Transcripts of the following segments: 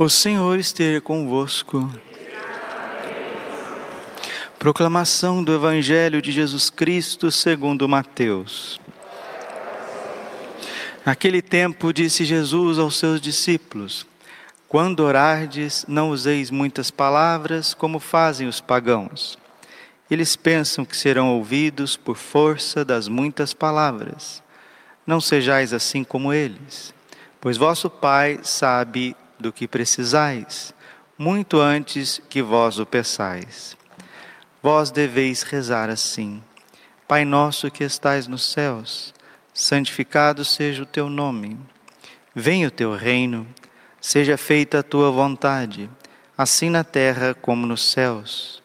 O Senhor esteja convosco. Proclamação do Evangelho de Jesus Cristo segundo Mateus. Naquele tempo disse Jesus aos seus discípulos: Quando orardes, não useis muitas palavras como fazem os pagãos. Eles pensam que serão ouvidos por força das muitas palavras. Não sejais assim como eles, pois vosso Pai sabe do que precisais, muito antes que vós o peçais. Vós deveis rezar assim: Pai nosso que estais nos céus, santificado seja o teu nome. Venha o teu reino, seja feita a tua vontade, assim na terra como nos céus.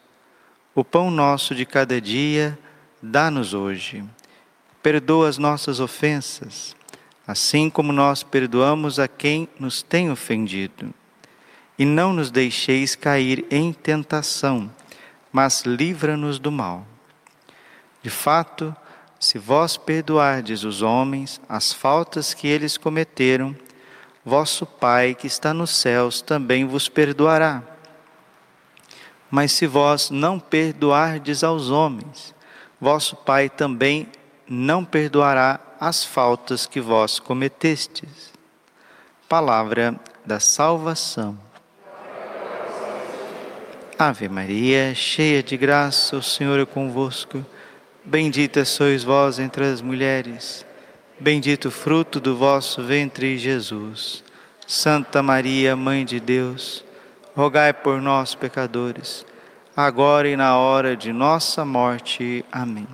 O pão nosso de cada dia, dá-nos hoje. Perdoa as nossas ofensas assim como nós perdoamos a quem nos tem ofendido. E não nos deixeis cair em tentação, mas livra-nos do mal. De fato, se vós perdoardes os homens as faltas que eles cometeram, vosso Pai que está nos céus também vos perdoará. Mas se vós não perdoardes aos homens, vosso Pai também não perdoará as faltas que vós cometestes. Palavra da salvação. Ave Maria, cheia de graça, o Senhor é convosco. Bendita sois vós entre as mulheres. Bendito o fruto do vosso ventre, Jesus. Santa Maria, Mãe de Deus, rogai por nós, pecadores, agora e na hora de nossa morte. Amém.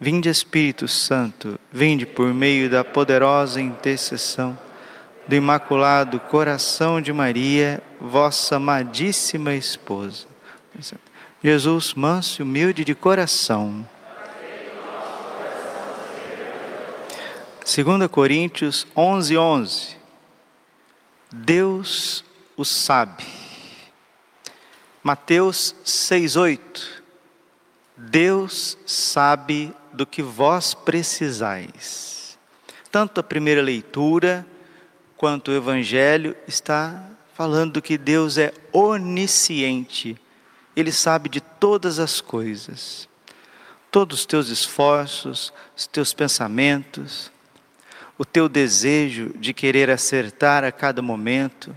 Vinde Espírito Santo, vinde por meio da poderosa intercessão do Imaculado Coração de Maria, vossa amadíssima esposa. Jesus, manso e humilde de coração. 2 Coríntios 11, 11. Deus o sabe. Mateus 6, 8. Deus sabe do que vós precisais. Tanto a primeira leitura quanto o Evangelho está falando que Deus é onisciente, Ele sabe de todas as coisas, todos os teus esforços, os teus pensamentos, o teu desejo de querer acertar a cada momento.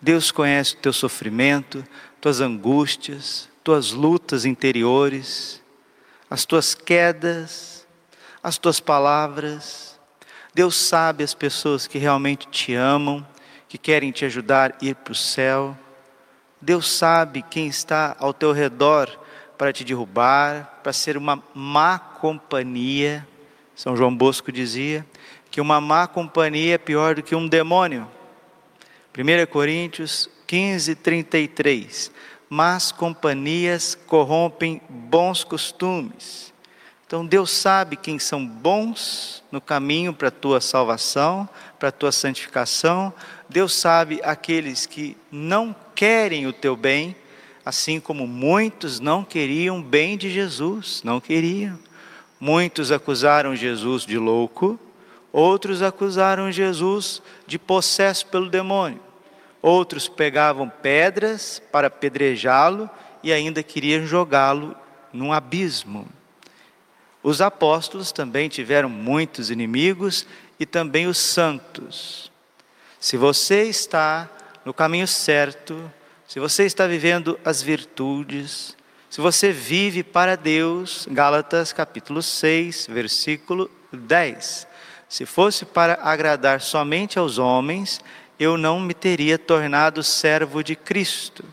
Deus conhece o teu sofrimento, tuas angústias, tuas lutas interiores as tuas quedas, as tuas palavras. Deus sabe as pessoas que realmente te amam, que querem te ajudar a ir para o céu. Deus sabe quem está ao teu redor para te derrubar, para ser uma má companhia. São João Bosco dizia que uma má companhia é pior do que um demônio. 1 Coríntios 15, 33 más companhias corrompem bons costumes. Então Deus sabe quem são bons no caminho para a tua salvação, para a tua santificação. Deus sabe aqueles que não querem o teu bem, assim como muitos não queriam bem de Jesus, não queriam. Muitos acusaram Jesus de louco, outros acusaram Jesus de possesso pelo demônio. Outros pegavam pedras para apedrejá-lo e ainda queriam jogá-lo num abismo. Os apóstolos também tiveram muitos inimigos e também os santos. Se você está no caminho certo, se você está vivendo as virtudes, se você vive para Deus, Gálatas capítulo 6, versículo 10. Se fosse para agradar somente aos homens, eu não me teria tornado servo de Cristo,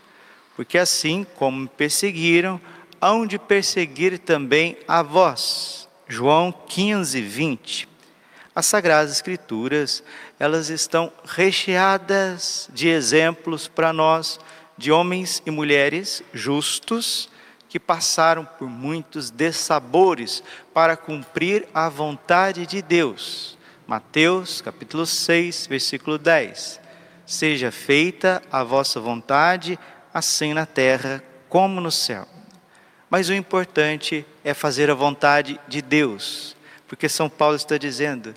porque assim como me perseguiram, hão de perseguir também a vós. João 15, 20. As Sagradas Escrituras, elas estão recheadas de exemplos para nós de homens e mulheres justos que passaram por muitos dessabores para cumprir a vontade de Deus. Mateus capítulo 6, versículo 10. Seja feita a vossa vontade, assim na terra como no céu. Mas o importante é fazer a vontade de Deus, porque São Paulo está dizendo: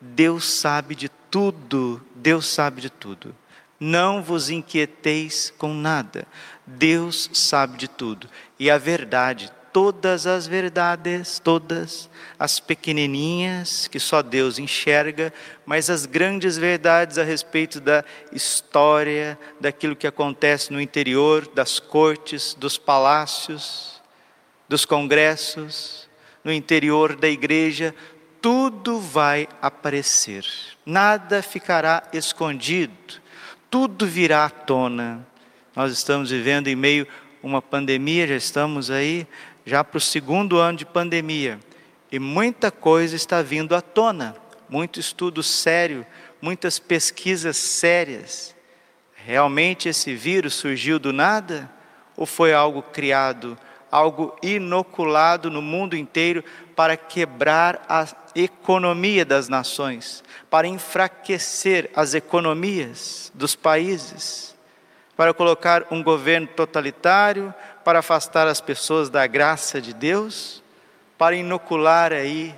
Deus sabe de tudo, Deus sabe de tudo. Não vos inquieteis com nada. Deus sabe de tudo. E a verdade, todas as verdades, todas as pequenininhas que só Deus enxerga, mas as grandes verdades a respeito da história, daquilo que acontece no interior das cortes, dos palácios, dos congressos, no interior da igreja, tudo vai aparecer, nada ficará escondido, tudo virá à tona. Nós estamos vivendo em meio a uma pandemia, já estamos aí já para o segundo ano de pandemia, e muita coisa está vindo à tona, muito estudo sério, muitas pesquisas sérias. Realmente esse vírus surgiu do nada? Ou foi algo criado, algo inoculado no mundo inteiro para quebrar a economia das nações, para enfraquecer as economias dos países, para colocar um governo totalitário, para afastar as pessoas da graça de Deus, para inocular aí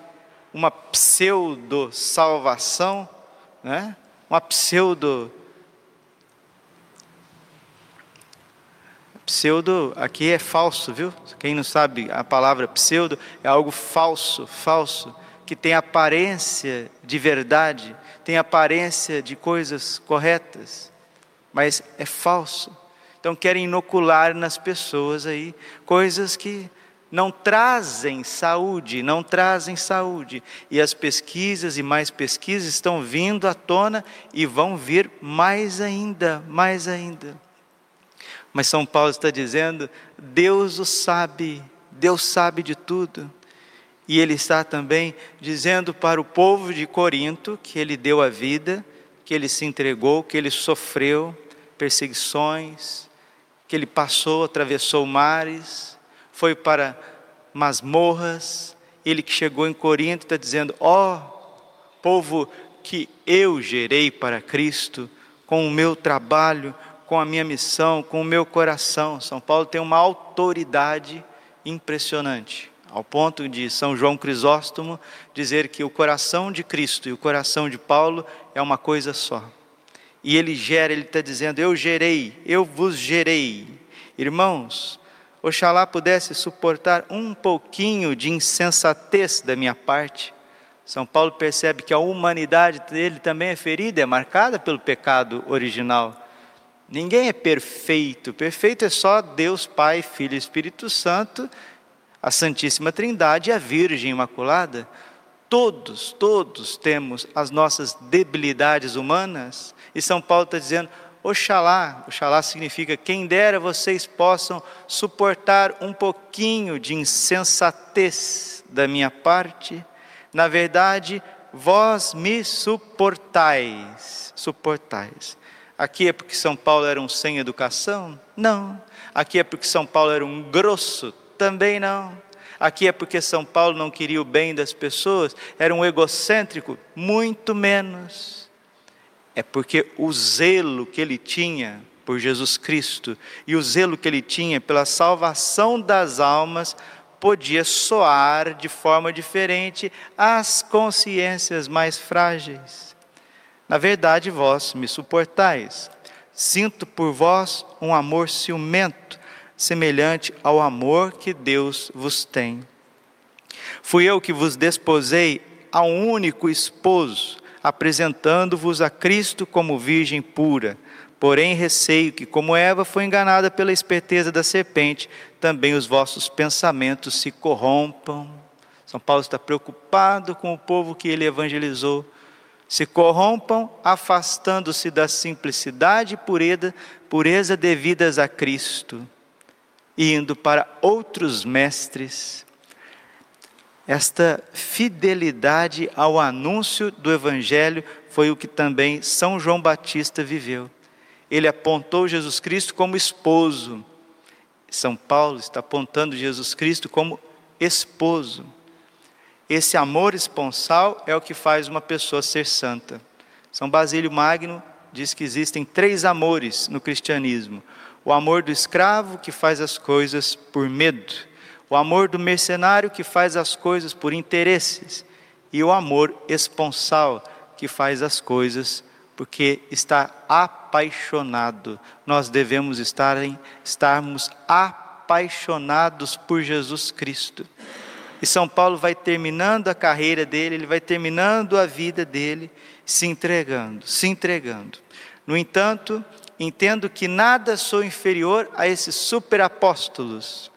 uma pseudo salvação, né? Uma pseudo Pseudo aqui é falso, viu? Quem não sabe a palavra pseudo é algo falso, falso, que tem aparência de verdade, tem aparência de coisas corretas, mas é falso. Então querem inocular nas pessoas aí coisas que não trazem saúde, não trazem saúde. E as pesquisas e mais pesquisas estão vindo à tona e vão vir mais ainda, mais ainda. Mas São Paulo está dizendo: Deus o sabe, Deus sabe de tudo. E ele está também dizendo para o povo de Corinto que ele deu a vida, que ele se entregou, que ele sofreu perseguições, que ele passou, atravessou mares, foi para masmorras, ele que chegou em Corinto está dizendo: Ó, oh, povo que eu gerei para Cristo, com o meu trabalho, com a minha missão, com o meu coração. São Paulo tem uma autoridade impressionante, ao ponto de São João Crisóstomo dizer que o coração de Cristo e o coração de Paulo é uma coisa só e ele gera, ele está dizendo: Eu gerei, eu vos gerei. Irmãos, oxalá pudesse suportar um pouquinho de insensatez da minha parte. São Paulo percebe que a humanidade dele também é ferida, é marcada pelo pecado original. Ninguém é perfeito, perfeito é só Deus, Pai, Filho e Espírito Santo, a Santíssima Trindade e a Virgem Imaculada. Todos, todos temos as nossas debilidades humanas, e São Paulo está dizendo: Oxalá, Oxalá significa quem dera vocês possam suportar um pouquinho de insensatez da minha parte. Na verdade, vós me suportais, suportais. Aqui é porque São Paulo era um sem educação? Não. Aqui é porque São Paulo era um grosso? Também não. Aqui é porque São Paulo não queria o bem das pessoas? Era um egocêntrico? Muito menos é porque o zelo que ele tinha por Jesus Cristo e o zelo que ele tinha pela salvação das almas podia soar de forma diferente às consciências mais frágeis. Na verdade, vós me suportais. Sinto por vós um amor ciumento, semelhante ao amor que Deus vos tem. Fui eu que vos desposei a um único esposo apresentando-vos a Cristo como virgem pura. Porém, receio que, como Eva foi enganada pela esperteza da serpente, também os vossos pensamentos se corrompam. São Paulo está preocupado com o povo que ele evangelizou. Se corrompam, afastando-se da simplicidade e pureza, pureza devidas a Cristo, indo para outros mestres esta fidelidade ao anúncio do Evangelho foi o que também São João Batista viveu. Ele apontou Jesus Cristo como esposo. São Paulo está apontando Jesus Cristo como esposo. Esse amor esponsal é o que faz uma pessoa ser santa. São Basílio Magno diz que existem três amores no cristianismo: o amor do escravo que faz as coisas por medo o amor do mercenário que faz as coisas por interesses, e o amor esponsal que faz as coisas porque está apaixonado. Nós devemos estar em, estarmos apaixonados por Jesus Cristo. E São Paulo vai terminando a carreira dele, ele vai terminando a vida dele, se entregando, se entregando. No entanto, entendo que nada sou inferior a esses superapóstolos.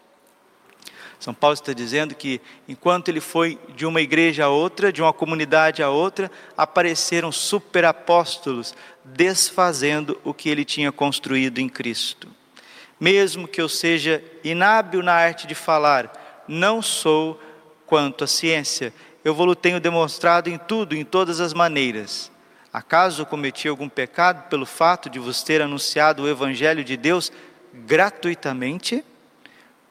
São Paulo está dizendo que enquanto ele foi de uma igreja a outra, de uma comunidade a outra, apareceram superapóstolos desfazendo o que ele tinha construído em Cristo. Mesmo que eu seja inábil na arte de falar, não sou quanto à ciência. Eu vou tenho demonstrado em tudo, em todas as maneiras. Acaso cometi algum pecado pelo fato de vos ter anunciado o Evangelho de Deus gratuitamente,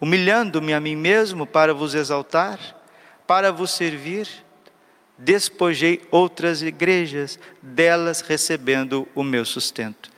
humilhando-me a mim mesmo para vos exaltar, para vos servir? Despojei outras igrejas, delas recebendo o meu sustento.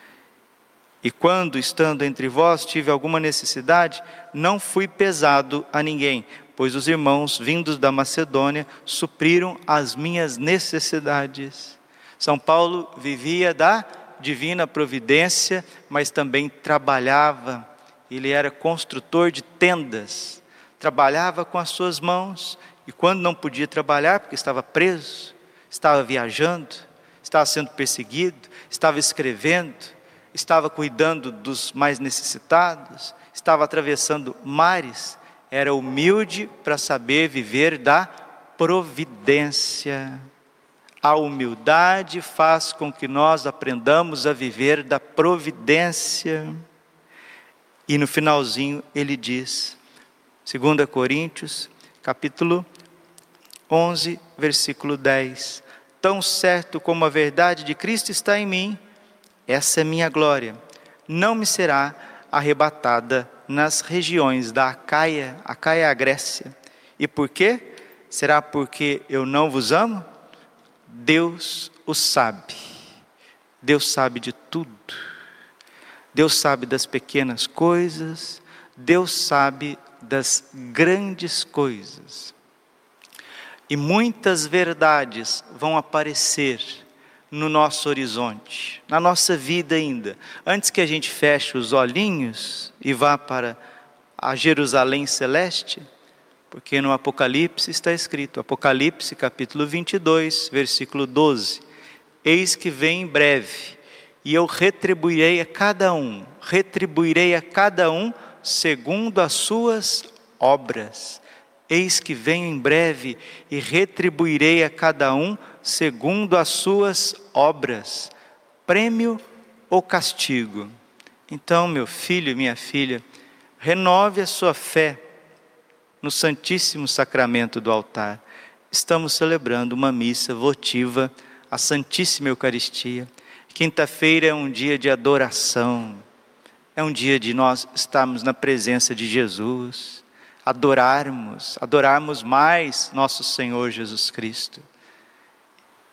E quando, estando entre vós, tive alguma necessidade, não fui pesado a ninguém, pois os irmãos vindos da Macedônia supriram as minhas necessidades. São Paulo vivia da divina providência, mas também trabalhava. Ele era construtor de tendas, trabalhava com as suas mãos, e quando não podia trabalhar, porque estava preso, estava viajando, estava sendo perseguido, estava escrevendo, estava cuidando dos mais necessitados, estava atravessando mares, era humilde para saber viver da providência. A humildade faz com que nós aprendamos a viver da providência. E no finalzinho ele diz, 2 Coríntios, capítulo 11, versículo 10: Tão certo como a verdade de Cristo está em mim, essa é minha glória, não me será arrebatada nas regiões da Acaia, Acaia é a Grécia. E por quê? Será porque eu não vos amo? Deus o sabe. Deus sabe de tudo. Deus sabe das pequenas coisas, Deus sabe das grandes coisas. E muitas verdades vão aparecer no nosso horizonte, na nossa vida ainda. Antes que a gente feche os olhinhos e vá para a Jerusalém celeste, porque no Apocalipse está escrito, Apocalipse capítulo 22, versículo 12: Eis que vem em breve, e eu retribuirei a cada um, retribuirei a cada um segundo as suas obras. Eis que venho em breve e retribuirei a cada um segundo as suas obras, prêmio ou castigo. Então, meu filho e minha filha, renove a sua fé no Santíssimo Sacramento do altar. Estamos celebrando uma missa votiva, a Santíssima Eucaristia. Quinta-feira é um dia de adoração, é um dia de nós estarmos na presença de Jesus, adorarmos, adorarmos mais nosso Senhor Jesus Cristo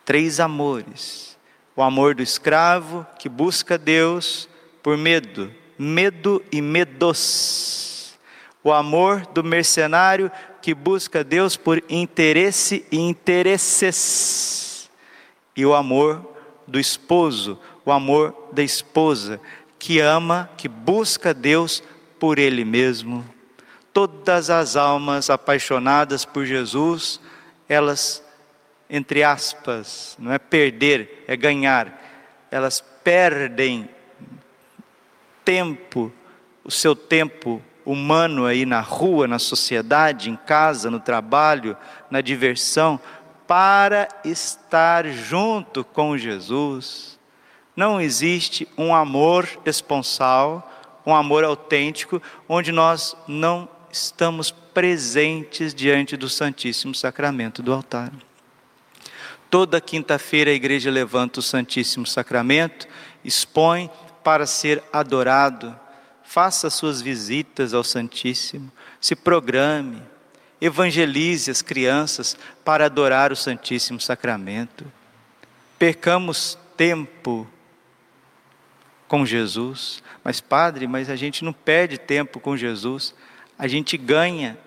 três amores: o amor do escravo que busca Deus por medo, medo e medos. O amor do mercenário que busca Deus por interesse e interesses. E o amor do esposo, o amor da esposa que ama, que busca Deus por ele mesmo. Todas as almas apaixonadas por Jesus, elas entre aspas, não é perder, é ganhar. Elas perdem tempo, o seu tempo humano aí na rua, na sociedade, em casa, no trabalho, na diversão, para estar junto com Jesus. Não existe um amor esponsal, um amor autêntico, onde nós não estamos presentes diante do Santíssimo Sacramento do altar. Toda quinta-feira a igreja levanta o Santíssimo Sacramento, expõe para ser adorado. Faça suas visitas ao Santíssimo, se programe, evangelize as crianças para adorar o Santíssimo Sacramento. Percamos tempo com Jesus. Mas, Padre, mas a gente não perde tempo com Jesus, a gente ganha.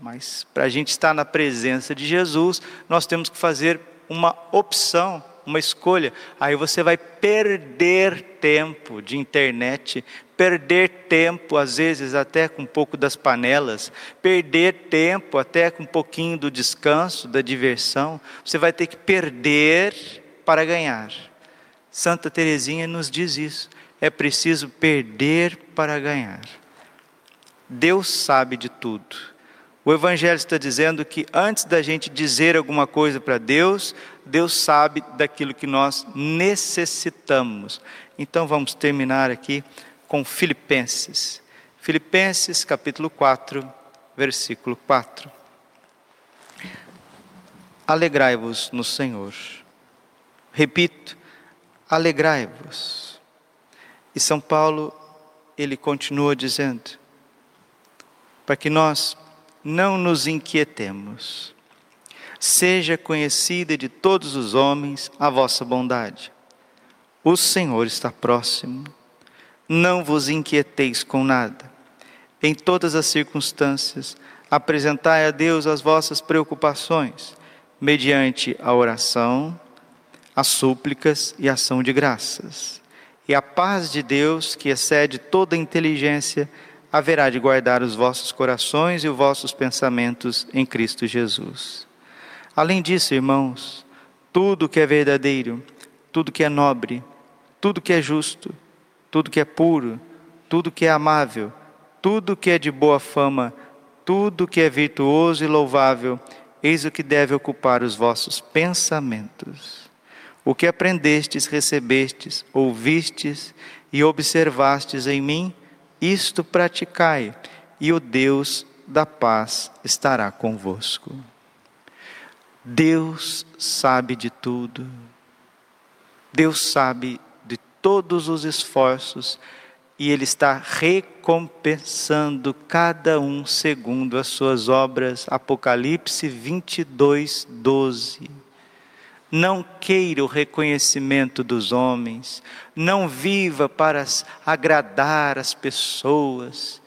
Mas para a gente estar na presença de Jesus, nós temos que fazer uma opção, uma escolha. Aí você vai perder tempo de internet, perder tempo, às vezes até com um pouco das panelas, perder tempo até com um pouquinho do descanso, da diversão. Você vai ter que perder para ganhar. Santa Teresinha nos diz isso. É preciso perder para ganhar. Deus sabe de tudo. O Evangelho está dizendo que antes da gente dizer alguma coisa para Deus, Deus sabe daquilo que nós necessitamos. Então vamos terminar aqui com Filipenses. Filipenses capítulo 4, versículo 4. Alegrai-vos no Senhor. Repito, alegrai-vos. E São Paulo, ele continua dizendo, para que nós não nos inquietemos. Seja conhecida de todos os homens a vossa bondade. O Senhor está próximo. Não vos inquieteis com nada. Em todas as circunstâncias, apresentai a Deus as vossas preocupações, mediante a oração, as súplicas e ação de graças. E a paz de Deus, que excede toda inteligência, haverá de guardar os vossos corações e os vossos pensamentos em Cristo Jesus. Além disso, irmãos, tudo que é verdadeiro, tudo que é nobre, tudo que é justo, tudo que é puro, tudo que é amável, tudo que é de boa fama, tudo que é virtuoso e louvável, eis o que deve ocupar os vossos pensamentos. O que aprendestes, recebestes, ouvistes e observastes em mim, isto praticai, e o Deus da paz estará convosco. Deus sabe de tudo. Deus sabe de todos os esforços e Ele está recompensando cada um segundo as suas obras. Apocalipse 22, 12. Não queira o reconhecimento dos homens, não viva para agradar as pessoas.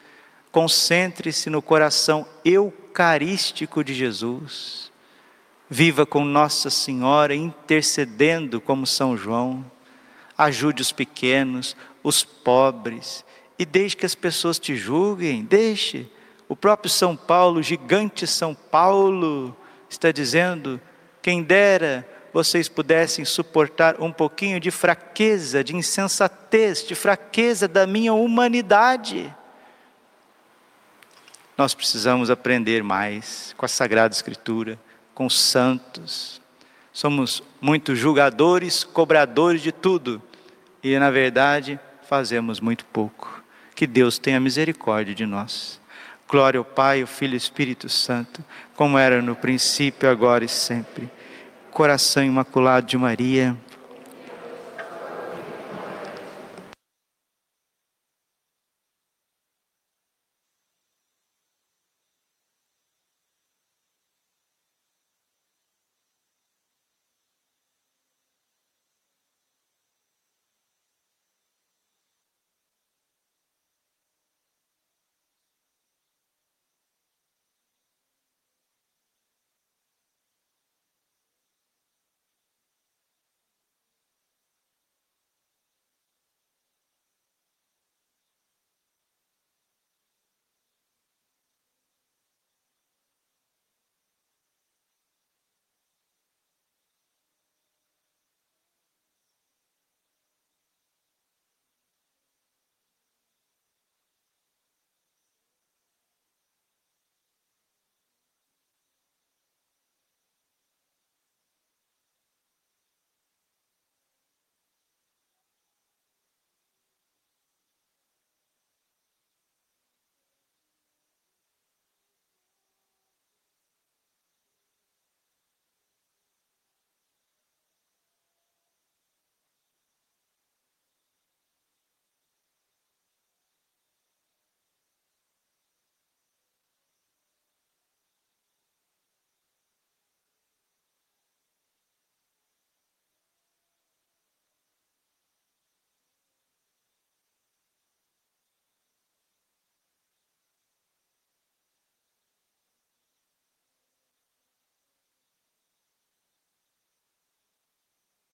Concentre-se no coração eucarístico de Jesus. Viva com Nossa Senhora intercedendo como São João. Ajude os pequenos, os pobres, e deixe que as pessoas te julguem, deixe. O próprio São Paulo, gigante São Paulo, está dizendo: quem dera vocês pudessem suportar um pouquinho de fraqueza, de insensatez, de fraqueza da minha humanidade. Nós precisamos aprender mais com a Sagrada Escritura, com os santos. Somos muito julgadores, cobradores de tudo, e na verdade fazemos muito pouco. Que Deus tenha misericórdia de nós. Glória ao Pai, ao Filho e ao Espírito Santo, como era no princípio, agora e sempre coração imaculado de Maria